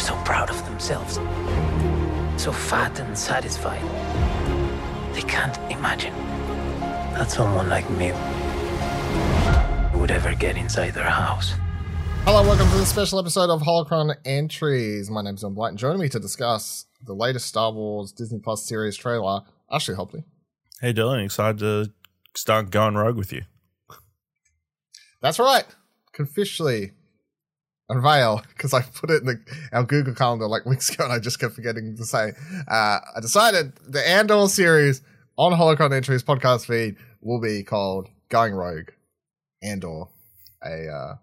so proud of themselves, so fat and satisfied. They can't imagine that someone like me would ever get inside their house. Hello, welcome to this special episode of Holocron Entries. My name's John Blight, and joining me to discuss the latest Star Wars Disney Plus series trailer, Ashley Hobley. Hey Dylan, excited to start going rogue with you. That's right. Can officially unveil because I put it in the, our Google Calendar like weeks ago, and I just kept forgetting to say. Uh, I decided the Andor series on Holocron Entries podcast feed will be called Going Rogue Andor, a uh,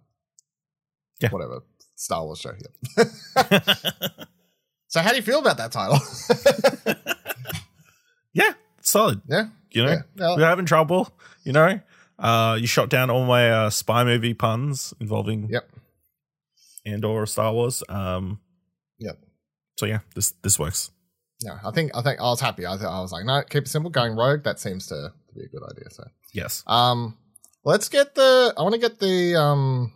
Yeah. whatever Star Wars show. Yeah. so, how do you feel about that title? Yeah, solid. yeah, You know, Yeah, yeah. we're having trouble. You know, uh, you shot down all my uh, spy movie puns involving yep, Andor or Star Wars. Um, yep. so yeah, this this works. Yeah, I think I think I was happy. I, th- I was like, no, keep it simple. Going rogue. That seems to, to be a good idea. So, Yes. um, let's get the. I want to get the um,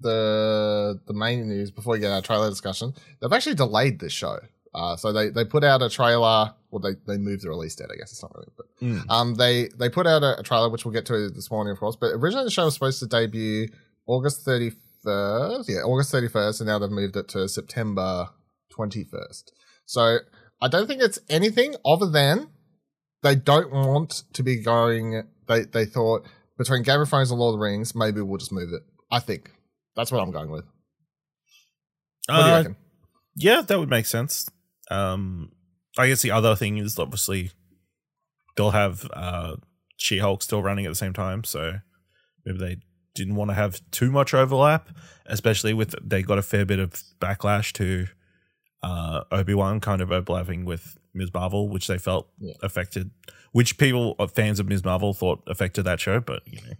the the main news before we get our trailer discussion. They've actually delayed this show. Uh, so they they put out a trailer. Well, they they moved the release date. I guess it's not really, but Mm. um, they they put out a, a trailer which we'll get to this morning, of course. But originally the show was supposed to debut August thirty first. Yeah, August thirty first, and now they've moved it to September twenty first. So I don't think it's anything other than they don't want to be going. They they thought between Game of Thrones and Lord of the Rings, maybe we'll just move it. I think that's what I'm going with. What do you Uh, reckon? yeah, that would make sense. Um, I guess the other thing is obviously they'll have uh, She Hulk still running at the same time, so maybe they didn't want to have too much overlap, especially with they got a fair bit of backlash to uh, Obi Wan kind of overlapping with Ms. Marvel, which they felt Yeah. affected, which people uh, fans of Ms. Marvel thought affected that show, but you know.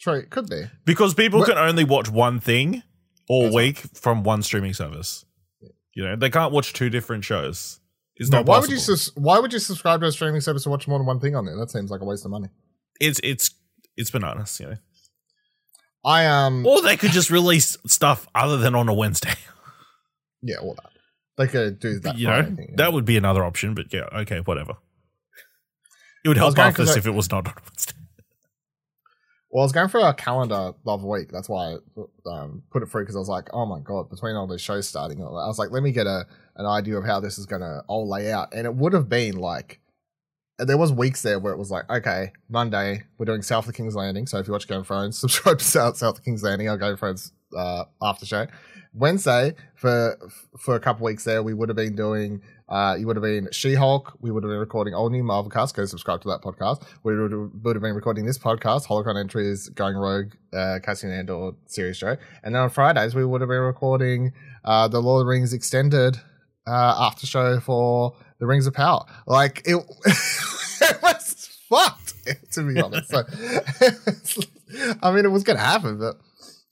True, it could be. because people What- can only watch one thing all That's right. week from one streaming service. You know, they can't watch two different shows. It's No, not why possible. would you sus- why would you subscribe to a streaming service to watch more than one thing on there? That seems like a waste of money. it's it's it's bananas, you know. I um Or they could just release stuff other than on a Wednesday. yeah, all that. They could do that. you know, anything, yeah. that would be another option. But yeah, okay, whatever. It would help going this I- if it was not on Wednesday. Well, I was going through our calendar of the other week. That's why I um, put it through because I was like, oh my god, between all these shows starting, I was like, let me get a an idea of how this is gonna all lay out. And it would have been like, there was weeks there where it was like, okay, Monday we're doing South of King's Landing. So if you watch Game of Thrones, subscribe to South South of King's Landing. Our Game of Thrones uh, after show. Wednesday for for a couple weeks there, we would have been doing. Uh, you would have been She Hulk. We would have been recording all new Marvel cast. Go subscribe to that podcast. We would have, would have been recording this podcast, Holocron Entries, Going Rogue, uh, Cassian Andor series show. And then on Fridays, we would have been recording uh, the Lord of the Rings extended uh, after show for the Rings of Power. Like it, fucked, to be honest. So, I mean, it was going to happen, but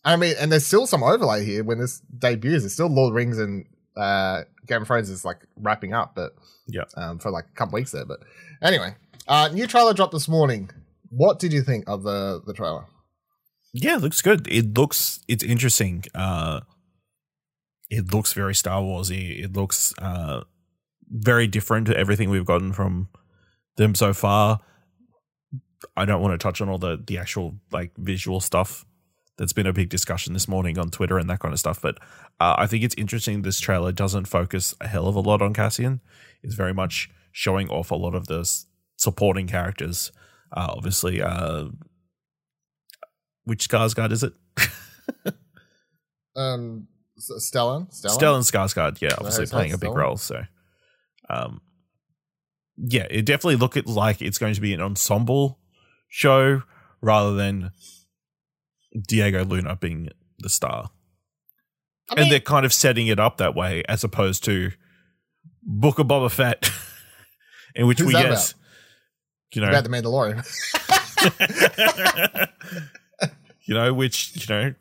I mean, and there's still some overlay here when this debuts. It's still Lord of the Rings and uh, Game of Thrones is like wrapping up, but Yeah. um, for like a couple weeks there. But anyway, uh, new trailer dropped this morning. What did you think of the the trailer? Yeah, it looks good. It looks it's interesting. Uh it looks very Star Warsy. It looks uh very different to everything we've gotten from them so far. I don't want to touch on all the the actual like visual stuff that's been a big discussion this morning on Twitter and that kind of stuff, but uh, I think it's interesting this trailer doesn't focus a hell of a lot on Cassian. It's very much showing off a lot of the supporting characters. Uh, obviously, uh, which Skarsgård is it? Um, Stellan, Stellan, Stellan Skarsgård, yeah, obviously playing a big Stellan? role. So, um, yeah, it definitely look like it's going to be an ensemble show rather than Diego Luna being the star. I and they're kind of setting it up that way as opposed to Book of Boba Fett, in which Who's we that get, about? you know, about the Mandalorian. you know, which you know,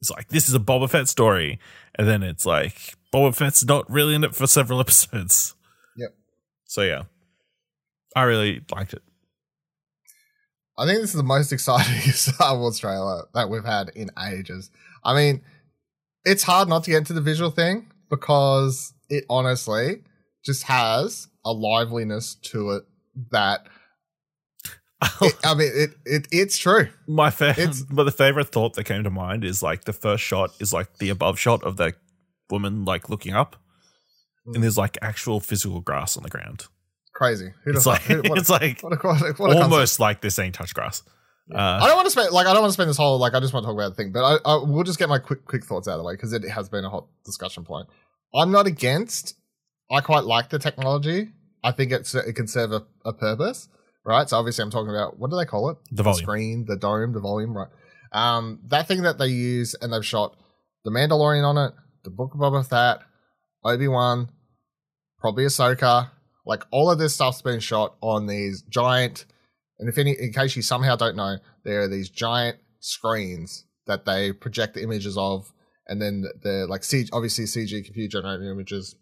it's like this is a Boba Fett story, and then it's like Boba Fett's not really in it for several episodes. Yep. So yeah, I really liked it. I think this is the most exciting Star Wars trailer that we've had in ages. I mean, it's hard not to get into the visual thing because it honestly just has a liveliness to it that it, I mean it, it it's true. My fa- It's- but the favorite thought that came to mind is like the first shot is like the above shot of the woman like looking up, Mm. and there's like actual physical grass on the ground. Crazy. Who It's like who- what it's like what a, what a, what a almost like this ain't touch grass. I Uh, don't want to spend like I don't want to spend this whole like I just want to talk about the thing, but I, I we'll just get my quick quick thoughts out of the way because it has been a hot discussion point. I'm not against. I quite like the technology. I think it's it can serve a, a purpose, right? So obviously, I'm talking about what do they call it? The volume. screen, the dome, the volume, right? Um, that thing that they use and they've shot the Mandalorian on it, the Book of Boba Fett, Obi Wan, probably Ahsoka. Like all of this stuff's been shot on these giant. And if any, in case you somehow don't know, there are these giant screens that they project the images of, and then they're like CG, obviously CG computer generated images,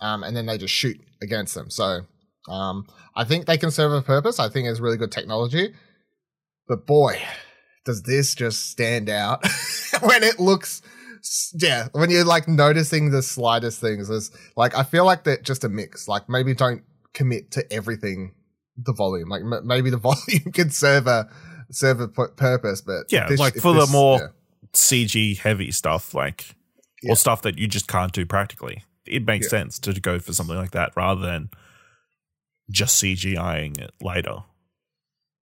um, and then they just shoot against them. So um, I think they can serve a purpose. I think it's really good technology, but boy, does this just stand out when it looks. Yeah, when you're like noticing the slightest things, there's like I feel like they're just a mix. Like maybe don't commit to everything the volume. Like m- maybe the volume can serve a serve a purpose, but Yeah, this- like for the more- yeah. CG heavy stuff, like Yeah. or stuff that you just can't do practically. It makes Yeah. sense to go for something like that rather than just CGIing it later.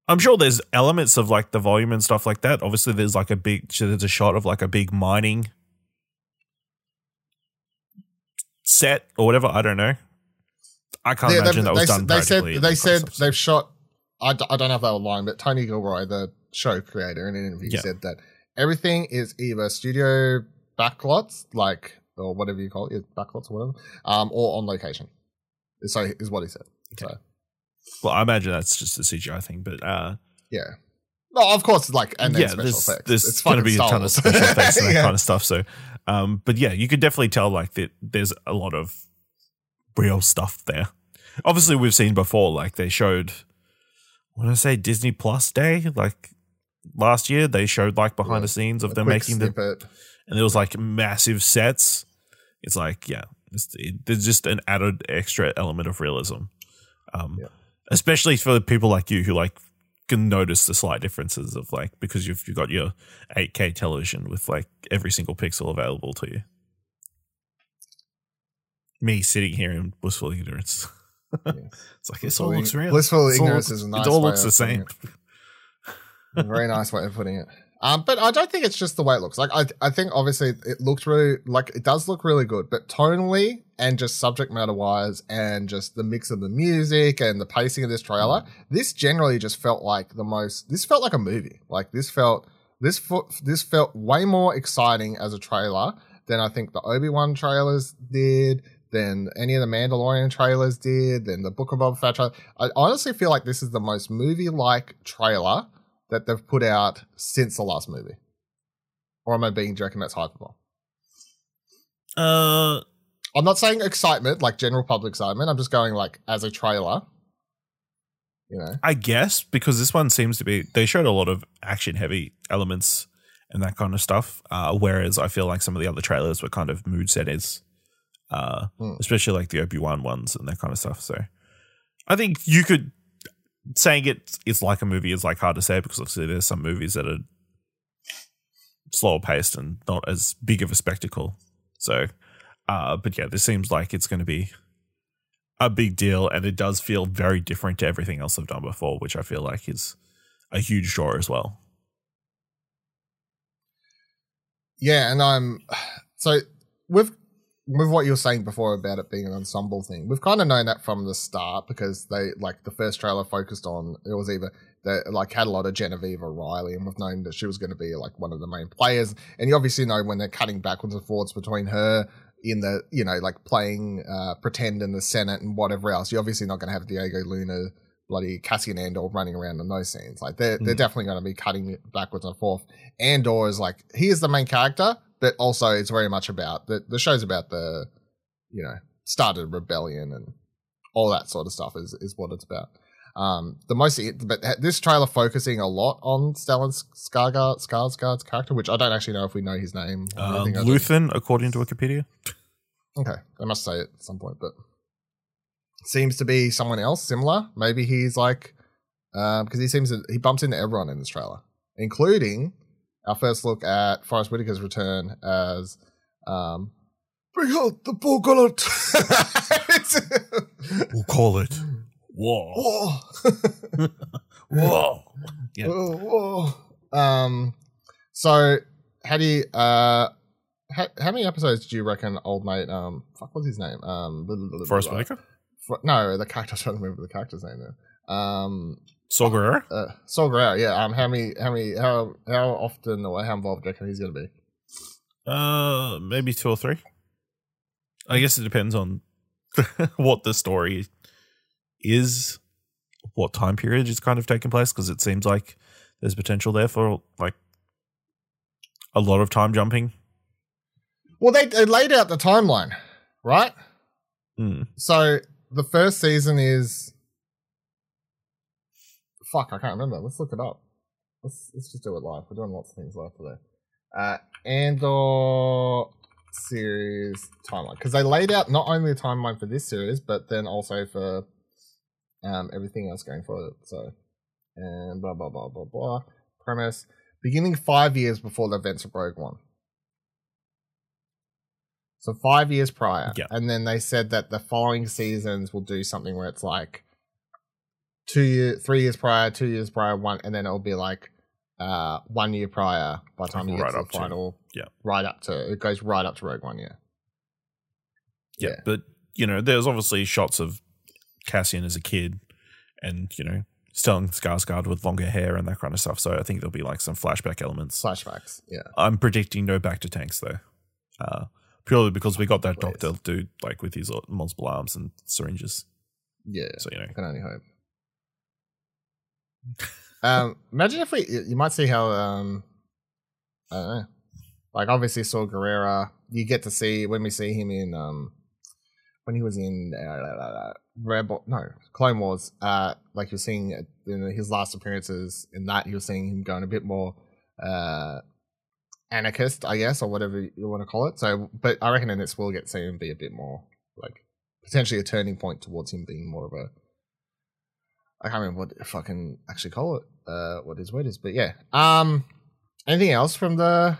I'm sure there's elements of like the volume and stuff like that. Obviously, there's like a big there's a shot of like a big mining set or whatever. I don't know. I can't Yeah, imagine that was done. they said they said concept. they've shot. I, d- I don't know if they were lying, but Tony Gilroy, the show creator, in an interview Yeah. said that everything is either studio backlots, like or whatever you call it, backlots or whatever, um, or on location. So is what he said. So Well, I imagine that's just a CGI thing, but uh, yeah. No, of course, like and then yeah, special there's, effects. there's it's going to be a ton of special effects and that Yeah. kind of stuff. So, um, but yeah, you could definitely tell like that there's a lot of real stuff there. Obviously, we've seen before, like they showed, When I say, Disney Plus Day, like last year, they showed like behind Yeah, the scenes of them making the, and there was like massive sets. It's like, yeah, it's, it, there's just an added extra element of realism. Um, Yeah. especially for people like you who like can notice the slight differences of like because you've you've got your 8K television with like every single pixel available to you. Me sitting here in blissful ignorance. it's like this all looks real. Blissful all ignorance is a nice It all looks the same. Very nice way of putting it. Um, but I don't think it's just the way it looks. Like I, I think obviously it looks really like it does look really good, but tonally and just subject matter wise, and just the mix of the music and the pacing of this trailer, this generally just felt like the most. This felt like a movie. Like this felt this fo- this felt way more exciting as a trailer than I think the Obi Wan trailers did. Than any of the Mandalorian trailers did, than the Book of Boba Fett trailer. I honestly feel like this is the most movie-like trailer that they've put out since the last movie. Or am I being, joking that's hyperbole? Uh, I'm not saying excitement, like general public excitement. I'm just going like as a trailer. You know? I guess because this one seems to be they showed a lot of action heavy elements and that kind of stuff. Uh, whereas I feel like some of the other trailers were kind of mood setters, uh, Hmm. especially like the Obi Wan ones and that kind of stuff. So I think you could saying it's like a movie is like hard to say because obviously there's some movies that are slower paced and not as big of a spectacle. So, uh, but yeah, this seems like it's going to be a big deal, and it does feel very different to everything else I've done before, which I feel like is a huge draw as well. Yeah, and I'm so with with what you were saying before about it being an ensemble thing, we've kind of known that from the start because they like the first trailer focused on it was either they like had a lot of Genevieve O'Reilly, and we've known that she was going to be like one of the main players. And you obviously know when they're cutting backwards and forwards between her in the you know like playing uh, pretend in the Senate and whatever else. You're obviously not going to have Diego Luna, bloody Cassian Andor running around in those scenes. Like they're they're Mm. definitely going to be cutting backwards and forth. Andor is like he is the main character, but also it's very much about the the show's about the you know started rebellion and all that sort of stuff is is what it's about. Um, the most, but this trailer focusing a lot on Stellan Skarsgård, Skarsgård's character, which I don't actually know if we know his name. Uh, Luthen, according to Wikipedia. Okay, I must say it at some point, but seems to be someone else similar. Maybe he's like, because um, he seems to, he bumps into everyone in this trailer, including our first look at Forest Whitaker's return as um, bring out the Borgullet. we'll call it Whoa. Whoa. whoa. Yeah. Whoa, whoa. Um, so how do you, uh, how, how many episodes do you reckon old mate, um, fuck, what's his name? Um, Forest Whitaker? no, the character, I'm trying to remember the character's name now. Um, Saw Gerrera? Uh, yeah. Um, how many, how many, how, how often or how involved do you reckon he's going to be? Uh, maybe two or three. I guess it depends on what the story is what time period is kind of taking place because it seems like there's potential there for like a lot of time jumping. Well, they, they laid out the timeline, right? Mm. So the first season is fuck. I can't remember. Let's look it up. Let's let's just do it live. We're doing lots of things live today. Uh, Andor series timeline because they laid out not only the timeline for this series, but then also for um, everything else going forward. So, and blah blah blah blah blah. Premise: beginning five years before the events of Rogue One. So five years prior, yeah. and then they said that the following seasons will do something where it's like two years, three years prior, two years prior, one, and then it'll be like uh one year prior by the time you get right to the final. To, yeah, right up to it goes right up to Rogue One. Yeah. yeah, yeah. But you know, there's obviously shots of Cassian as a kid, and you know, Stellan Skarsgård with longer hair and that kind of stuff. So I think there'll be like some flashback elements. Flashbacks, yeah. I'm predicting no bacta tanks though, uh, purely because we got that Please. doctor dude like with his multiple arms and syringes. Yeah, so you know, I can only hope. Um, imagine if we, you might see how, um, I don't know, like obviously Saw Gerrera. You get to see when we see him in um when he was in uh, Rebel, no, Clone Wars, uh, like you're seeing in his last appearances in that, you're seeing him going a bit more uh, anarchist, I guess, or whatever you want to call it. So, but I reckon in this we'll get see him be a bit more like potentially a turning point towards him being more of a. I can't remember what if I can actually call it, uh, what his word is, but yeah. Um, anything else from the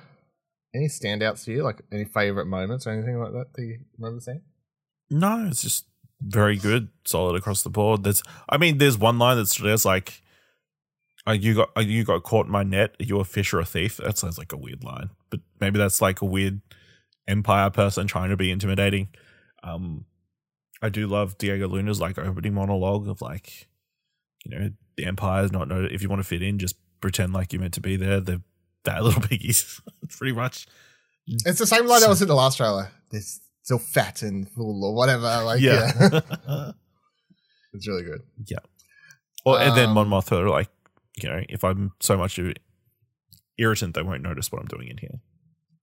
any standouts to you, like any favorite moments or anything like that that you remember seeing? No, it's just very good, solid across the board. There's, I mean, there's one line that's just like, oh, "You got, oh, you got caught in my net. Are you a fish or a thief?" That sounds like a weird line, but maybe that's like a weird Empire person trying to be intimidating. Um, I do love Diego Luna's like opening monologue of like, you know, the Empire is not know if you want to fit in, just pretend like you're meant to be there. They're that little piggies, pretty much. It's the same line that was in the last trailer. They're still fat and full or whatever. Like, yeah. yeah. it's really good. Yeah. Well, and then Mon um, Mothma, like, you know, if I'm so much of irritant, they won't notice what I'm doing in here.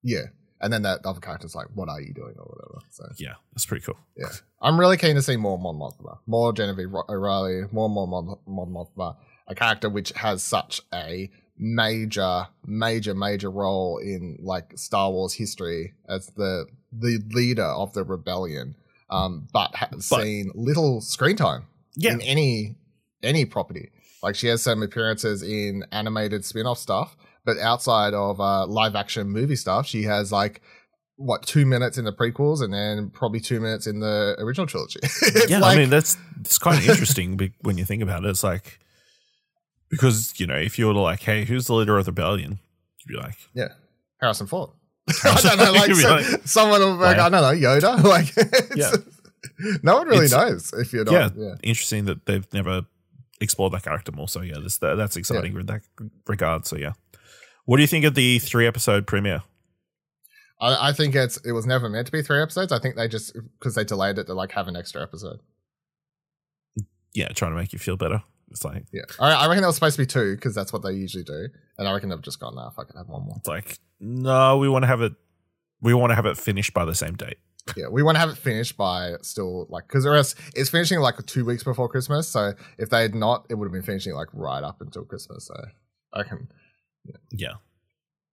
Yeah. And then that other character's like, what are you doing or whatever. So Yeah, that's pretty cool. Yeah. I'm really keen to see more Mon Mothma, more Genevieve O'Reilly, more more Mon, Mon Mothma, a character which has such a major, major, major role in like Star Wars history as the the leader of the rebellion, um, but has but, seen little screen time yeah. in any any property. Like she has some appearances in animated spin-off stuff, but outside of uh, live action movie stuff, she has like what two minutes in the prequels and then probably two minutes in the original trilogy. yeah, like, I mean that's it's kind of interesting when you think about it. It's like because you know if you were like, hey, who's the leader of the rebellion? You'd be like, yeah, Harrison Ford. I don't know, like, so, like someone will be like, I don't know, Yoda. Like, yeah. no one really it's, knows if you're not. Yeah, yeah, interesting that they've never explored that character more. So yeah, this, that, that's exciting yeah. in that regard. So yeah, what do you think of the three episode premiere? I, I think it's it was never meant to be three episodes. I think they just because they delayed it to like have an extra episode. Yeah, trying to make you feel better. It's like yeah, I, I reckon it was supposed to be two because that's what they usually do, and I reckon they've just gone, nah, if I can have one more. It's like no, we want to have it. We want to have it finished by the same date. yeah, we want to have it finished by still like because else it's finishing like two weeks before Christmas. So if they had not, it would have been finishing like right up until Christmas. So I can, Yeah.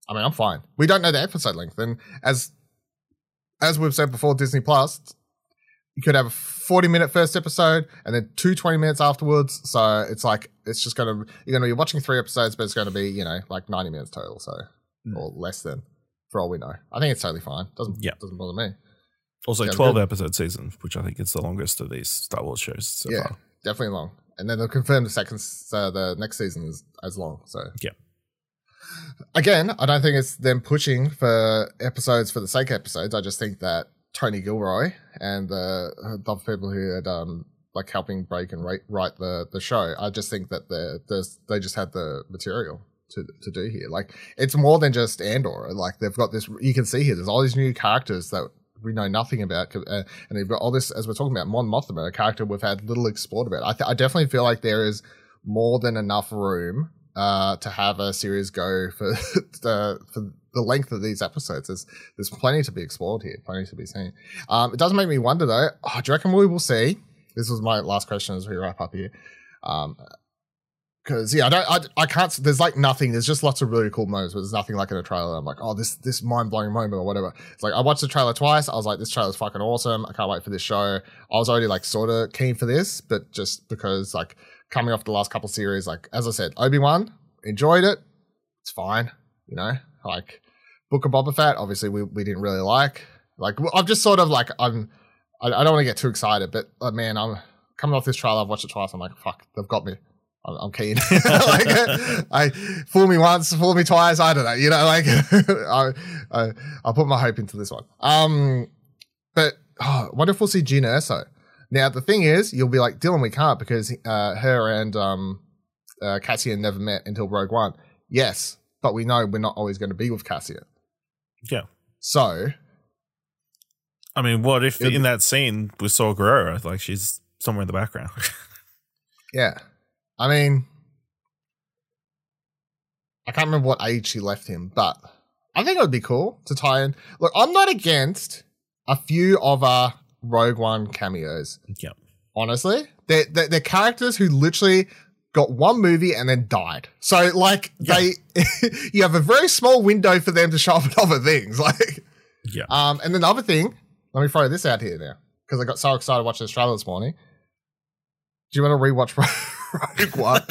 I mean, I'm fine. We don't know the episode length, and as as we've said before, Disney Plus, you could have a 40 minute first episode and then two 20 minutes afterwards. So it's like it's just gonna you're gonna be watching three episodes, but it's gonna be you know like 90 minutes total, so Mm. or less than for all we know. I think it's totally fine. Doesn't Yeah. doesn't bother me. Also, Sounds 12 good. episode season, which I think is the longest of these Star Wars shows so yeah, far. definitely long. And then they'll confirm the second, uh, the next season is as long. So Yeah. Again, I don't think it's them pushing for episodes for the sake of episodes. I just think that Tony Gilroy and the the other people who had um like helping break and write, write the the show, I just think that the the they just had the material to to do here. Like it's more than just Andor. Like they've got this. You can see here. There's all these new characters that we know nothing about, uh, and they've got all this as we're talking about Mon Mothma, a character we've had little explored about. I, th- I definitely feel like there is more than enough room uh, to have a series go for the for the length of these episodes. There's there's plenty to be explored here, plenty to be seen. Um, it does make me wonder though. Oh, do you reckon we will see? This was my last question as we wrap up here. Um, because yeah, I don't, I, I can't. There's like nothing. There's just lots of really cool moments, but there's nothing like in a trailer. I'm like, oh, this this mind blowing moment or whatever. It's like I watched the trailer twice. I was like, this trailer's fucking awesome. I can't wait for this show. I was already like sort of keen for this, but just because like coming off the last couple series, like as I said, Obi Wan enjoyed it. It's fine, you know. Like Book of Boba Fett, obviously we we didn't really like. Like I'm just sort of like I'm. I, I don't want to get too excited, but uh, man, I'm coming off this trailer. I've watched it twice. I'm like, fuck, they've got me. I'm, I'm keen. like, I fool me once, fool me twice. I don't know. You know, like I, I, I'll put my hope into this one. Um, but oh, I wonder if we'll see Jyn Erso. Now the thing is, you'll be like Dylan, we can't because uh, her and um, uh, Cassian never met until Rogue One. Yes, but we know we're not always going to be with Cassian. Yeah. So I mean, what if in that scene we saw Gerrera, like she's somewhere in the background? Yeah. I mean, I can't remember what age she left him, but I think it would be cool to tie in. Look, I'm not against a few of our Rogue One cameos, yeah. honestly. They're, they're, they're characters who literally got one movie and then died. So, like, they, you have a very small window for them to show up in other things. Like, Yeah. um, and then the other thing, let me throw this out here now because I got so excited watching this trailer this morning. Do you want to rewatch Rogue One?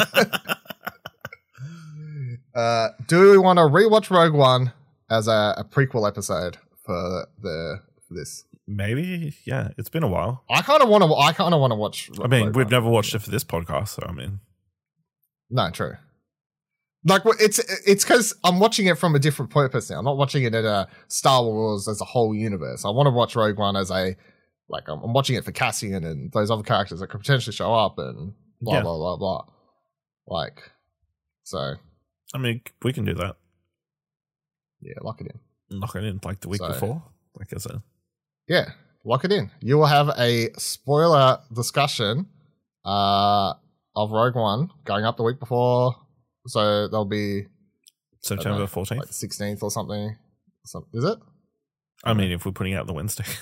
uh, do we want to rewatch Rogue One as a, a prequel episode for the for this? Maybe. Yeah. It's been a while. I kind of want to. I kind of want to watch. I mean, Rogue we've One. never watched it for this podcast, so I mean, No, true. Like well, it's it's because I'm watching it from a different purpose now. I'm not watching it at a Star Wars as a whole universe. I want to watch Rogue One as a like I'm, I'm watching it for Cassian and those other characters that could potentially show up and blah Yeah. blah blah blah. Like, so I mean, we can do that. yeah, lock it in. Knock it in like the week So- before. Like I said. Yeah, lock it in. You will have a spoiler discussion uh, of Rogue One going up the week before. So there'll be September know, 14th. like 16th or something. Some, is it? I mean, if we're putting out the Wednesday.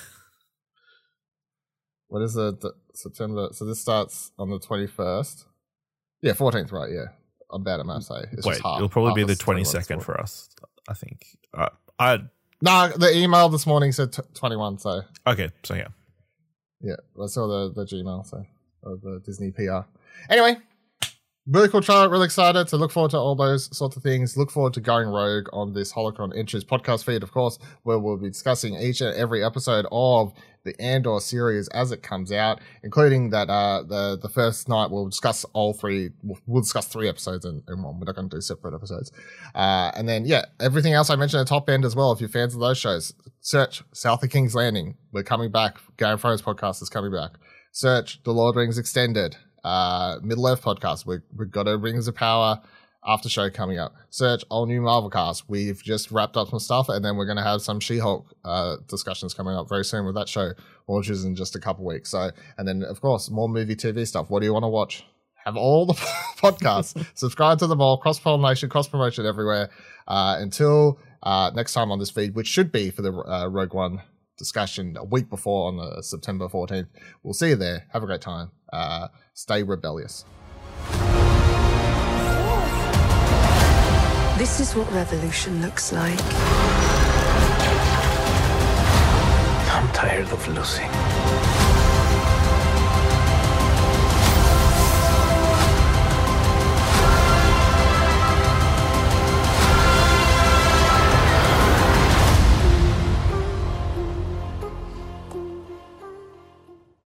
What is it? The- September. So this starts on the 21st. Yeah, 14th, right? Yeah. I'm bad at maths. eh? It's Wait, half. it'll probably be the 22nd for us, I think. Uh, I No, the email this morning said t- 21. So Okay, so yeah. yeah, I saw the, the Gmail. So of the Disney PR. Anyway, really cool trailer. Really excited to look forward to all those sorts of things. Look forward to going rogue on this Holocron Entries podcast feed, of course, where we'll be discussing each and every episode of the Andor series as it comes out, including that uh the the first night we'll discuss all three. We'll, we'll discuss three episodes in, in one. We're not going to do separate episodes. Uh, and then yeah, everything else I mentioned at the top end as well. If you're fans of those shows, search South of King's Landing. We're coming back. Game Thrones podcast is coming back. Search The Lord Rings Extended. Uh, Middle Earth podcast. We, we've got a Rings of Power after show coming up. Search all new Marvel cast. We've just wrapped up some stuff, and then we're going to have some She-Hulk uh, discussions coming up very soon with that show, launches in just a couple weeks. So, and then of course more movie TV stuff. What do you want to watch? Have all the podcasts. Subscribe to them all. Cross pollination, cross promotion everywhere. Uh, until uh, next time on this feed, which should be for the uh, Rogue One discussion a week before on the September 14th. We'll see you there. Have a great time. Uh, stay rebellious. This is what revolution looks like. I'm tired of losing.